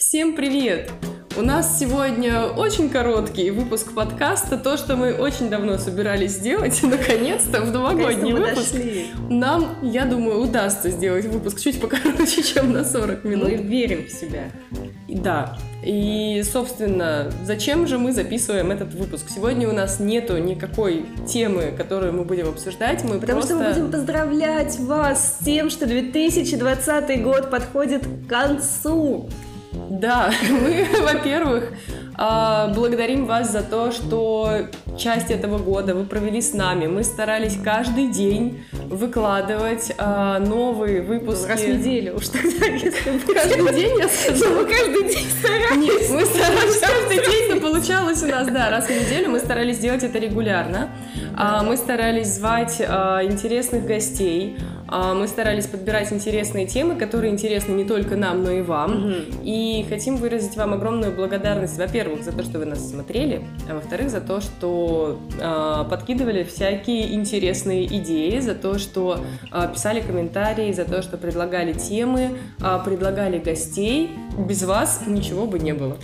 Всем привет! У нас сегодня очень короткий выпуск подкаста, то, что мы очень давно собирались сделать, наконец-то в новогодний выпуск. Дошли. Нам, я думаю, удастся сделать выпуск чуть покороче, чем на 40 минут. Мы верим в себя. Да. И, собственно, зачем же мы записываем этот выпуск? Сегодня у нас нету никакой темы, которую мы будем обсуждать. Мы Потому просто... что мы будем поздравлять вас с тем, что 2020 год подходит к концу. Да, мы, во-первых, а, благодарим вас за то, что часть этого года вы провели с нами. Мы старались каждый день выкладывать а, новые выпуски. Раз в неделю уж тогда, если Каждый день я сказала. Каждый день старались. Нет, мы старались каждый день, но получалось у нас, да, раз в неделю. Мы старались делать это регулярно. А, мы старались звать интересных гостей. Мы старались подбирать интересные темы, которые интересны не только нам, но и вам. И хотим выразить вам огромную благодарность, во-первых, за то, что вы нас смотрели, а во-вторых, за то, что э, подкидывали всякие интересные идеи, за то, что э, писали комментарии, за то, что предлагали темы, предлагали гостей. Без вас ничего бы не было.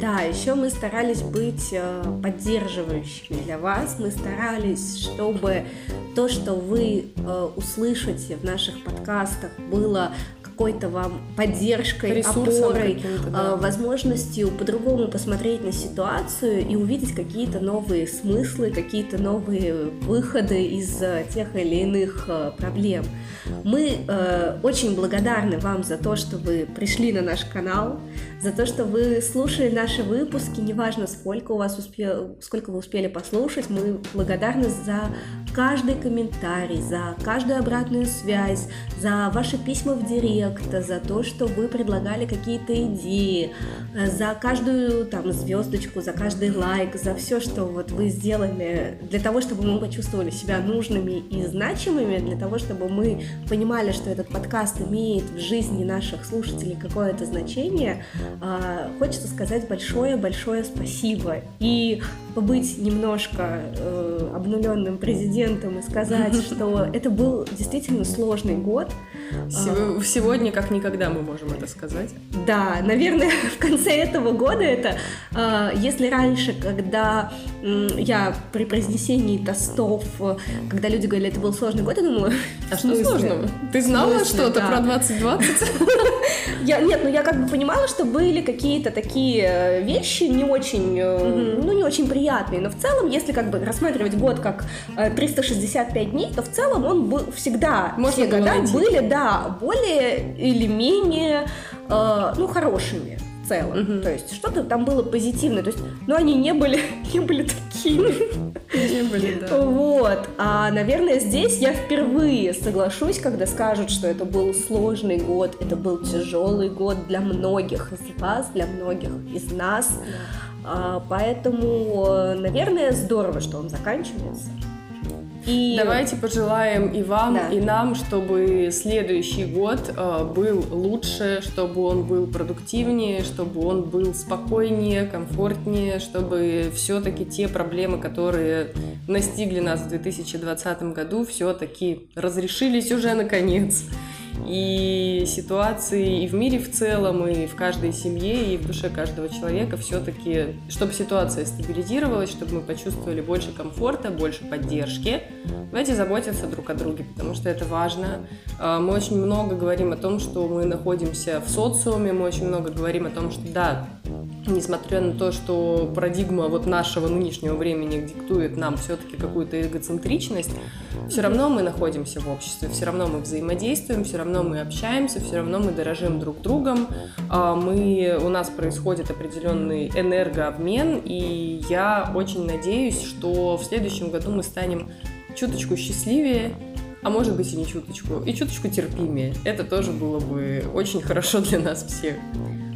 Да, еще мы старались быть э, поддерживающими для вас. Мы старались, чтобы то, что вы э, услышите в наших подкастах, было какой-то вам поддержкой, Ресурсом опорой, да. возможностью по-другому посмотреть на ситуацию и увидеть какие-то новые смыслы, какие-то новые выходы из э, тех или иных э, проблем. Мы э, очень благодарны вам за то, что вы пришли на наш канал, за то, что вы слушали наши выпуски, неважно сколько у вас успе... сколько вы успели послушать, мы благодарны за каждый комментарий, за каждую обратную связь, за ваши письма в директ, за то, что вы предлагали какие-то идеи, за каждую там звездочку, за каждый лайк, за все, что вот вы сделали для того, чтобы мы почувствовали себя нужными и значимыми, для того, чтобы мы понимали, что этот подкаст имеет в жизни наших слушателей какое-то значение, а, хочется сказать большое-большое спасибо. И побыть немножко э, обнуленным президентом и сказать, что это был действительно сложный год. Сегодня как никогда мы можем это сказать. Да, наверное, в конце этого года это, э, если раньше, когда э, я при произнесении тостов, когда люди говорили, это был сложный год, я думала, а что сложного? Ты знала что-то да. про 2020? Я, нет, ну я как бы понимала, что были какие-то такие вещи не очень, mm-hmm. ну не очень приятные, но в целом, если как бы рассматривать год как 365 дней, то в целом он был всегда, Можно все года найти. были, да, более или менее, э, ну, хорошими в целом. Угу. То есть что-то там было позитивное. То есть, но они не были, не были были, да. Вот. А, наверное, здесь я впервые соглашусь, когда скажут, что это был сложный год, это был тяжелый год для многих из вас, для многих из нас. Да. А, поэтому, наверное, здорово, что он заканчивается. И... Давайте пожелаем и вам, да. и нам, чтобы следующий год э, был лучше, чтобы он был продуктивнее, чтобы он был спокойнее, комфортнее, чтобы все-таки те проблемы, которые настигли нас в 2020 году, все-таки разрешились уже наконец и ситуации и в мире в целом, и в каждой семье, и в душе каждого человека все-таки, чтобы ситуация стабилизировалась, чтобы мы почувствовали больше комфорта, больше поддержки, давайте заботиться друг о друге, потому что это важно. А, мы очень много говорим о том, что мы находимся в социуме, мы очень много говорим о том, что да, несмотря на то, что парадигма вот нашего нынешнего времени диктует нам все-таки какую-то эгоцентричность, все равно мы находимся в обществе, все равно мы взаимодействуем, все равно мы общаемся, все равно мы дорожим друг другом, а, мы, у нас происходит определенный энергообмен, и я очень надеюсь, что в следующем году мы станем чуточку счастливее, а может быть и не чуточку, и чуточку терпимее. Это тоже было бы очень хорошо для нас всех.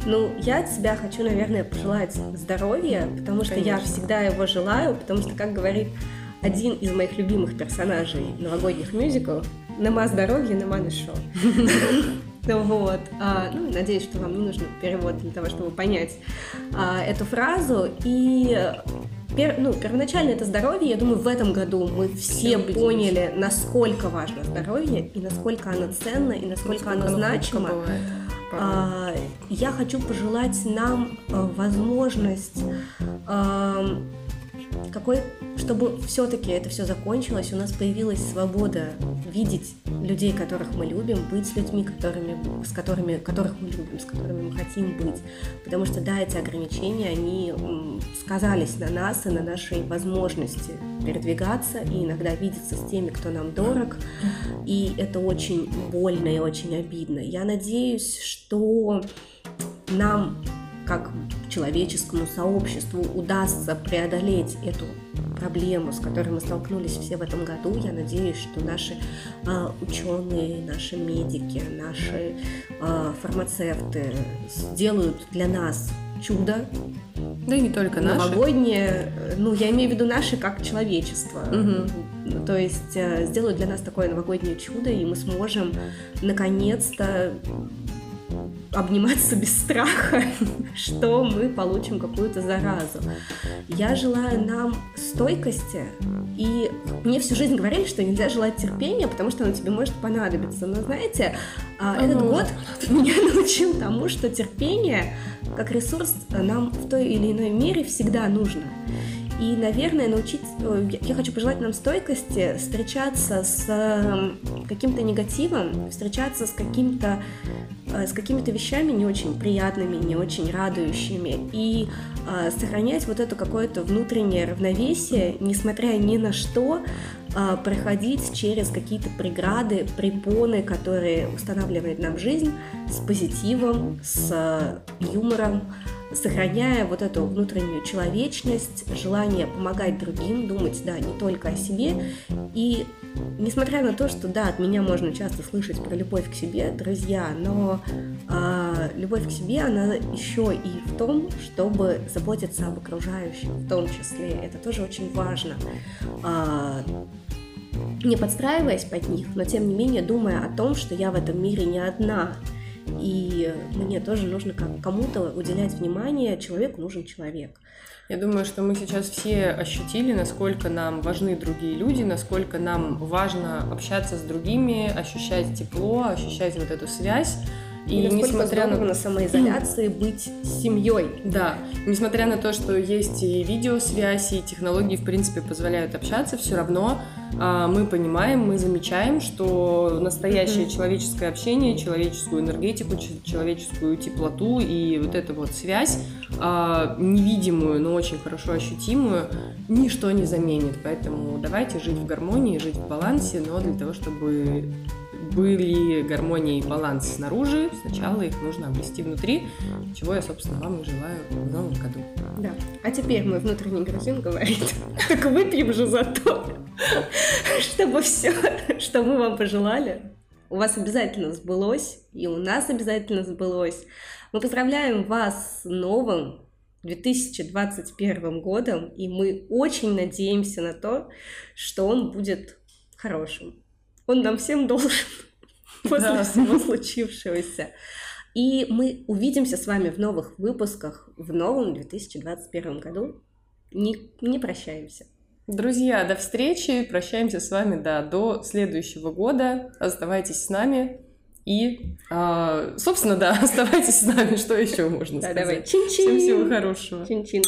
Ну, я от себя хочу, наверное, пожелать здоровья, потому что Конечно. я всегда его желаю, потому что, как говорит один из моих любимых персонажей новогодних мюзиклов, «Нема здоровья, нема на шоу». Вот. А, ну, надеюсь, что вам не нужен перевод для того, чтобы понять а, эту фразу. И пер, ну, первоначально это здоровье. Я думаю, в этом году мы все поняли, насколько важно здоровье и насколько оно ценно и насколько, насколько оно значимо. А, я хочу пожелать нам э, возможность какой, чтобы все-таки это все закончилось, у нас появилась свобода видеть людей, которых мы любим, быть с людьми, которыми, с которыми, которых мы любим, с которыми мы хотим быть. Потому что, да, эти ограничения, они сказались на нас и на нашей возможности передвигаться и иногда видеться с теми, кто нам дорог. И это очень больно и очень обидно. Я надеюсь, что нам как человеческому сообществу удастся преодолеть эту проблему, с которой мы столкнулись все в этом году. Я надеюсь, что наши э, ученые, наши медики, наши э, фармацевты сделают для нас чудо. Да и не только наши. Новогодние, ну, я имею в виду наши как человечество. Угу. То есть э, сделают для нас такое новогоднее чудо, и мы сможем наконец-то обниматься без страха, что мы получим какую-то заразу. Я желаю нам стойкости, и мне всю жизнь говорили, что нельзя желать терпения, потому что оно тебе может понадобиться. Но знаете, а, этот год меня научил тому, что терпение как ресурс нам в той или иной мере всегда нужно. И, наверное, научить, э, я хочу пожелать нам стойкости встречаться с эм, каким-то негативом, встречаться с каким-то э, с какими-то вещами не очень приятными, не очень радующими, и э, сохранять вот это какое-то внутреннее равновесие, несмотря ни на что, э, проходить через какие-то преграды, препоны, которые устанавливает нам жизнь, с позитивом, с э, юмором, сохраняя вот эту внутреннюю человечность, желание помогать другим, думать, да, не только о себе. И несмотря на то, что, да, от меня можно часто слышать про любовь к себе, друзья, но э, любовь к себе, она еще и в том, чтобы заботиться об окружающих, в том числе. Это тоже очень важно. Э, не подстраиваясь под них, но тем не менее думая о том, что я в этом мире не одна, и мне тоже нужно кому-то уделять внимание, человеку нужен человек. Я думаю, что мы сейчас все ощутили, насколько нам важны другие люди, насколько нам важно общаться с другими, ощущать тепло, ощущать вот эту связь. И, и несмотря на... на самоизоляции быть семьей. Да, несмотря на то, что есть и видеосвязь, и технологии, в принципе, позволяют общаться, все равно а, мы понимаем, мы замечаем, что настоящее mm-hmm. человеческое общение, человеческую энергетику, человеческую теплоту и вот эту вот связь, а, невидимую, но очень хорошо ощутимую, ничто не заменит. Поэтому давайте жить в гармонии, жить в балансе, но для того, чтобы были гармония и баланс снаружи, сначала их нужно обрести внутри, чего я, собственно, вам и желаю в новом году. Да. А теперь мой внутренний грузин говорит, так выпьем же за то, чтобы все, что мы вам пожелали, у вас обязательно сбылось, и у нас обязательно сбылось. Мы поздравляем вас с новым 2021 годом, и мы очень надеемся на то, что он будет хорошим он нам всем должен после да. всего случившегося. И мы увидимся с вами в новых выпусках в новом 2021 году. Не, не прощаемся. Друзья, до встречи. Прощаемся с вами да, до следующего года. Оставайтесь с нами. И, а, собственно, да, оставайтесь с нами. Что еще можно да, сказать? Давай. Чин-чин. Всем всего хорошего. Чин-чин.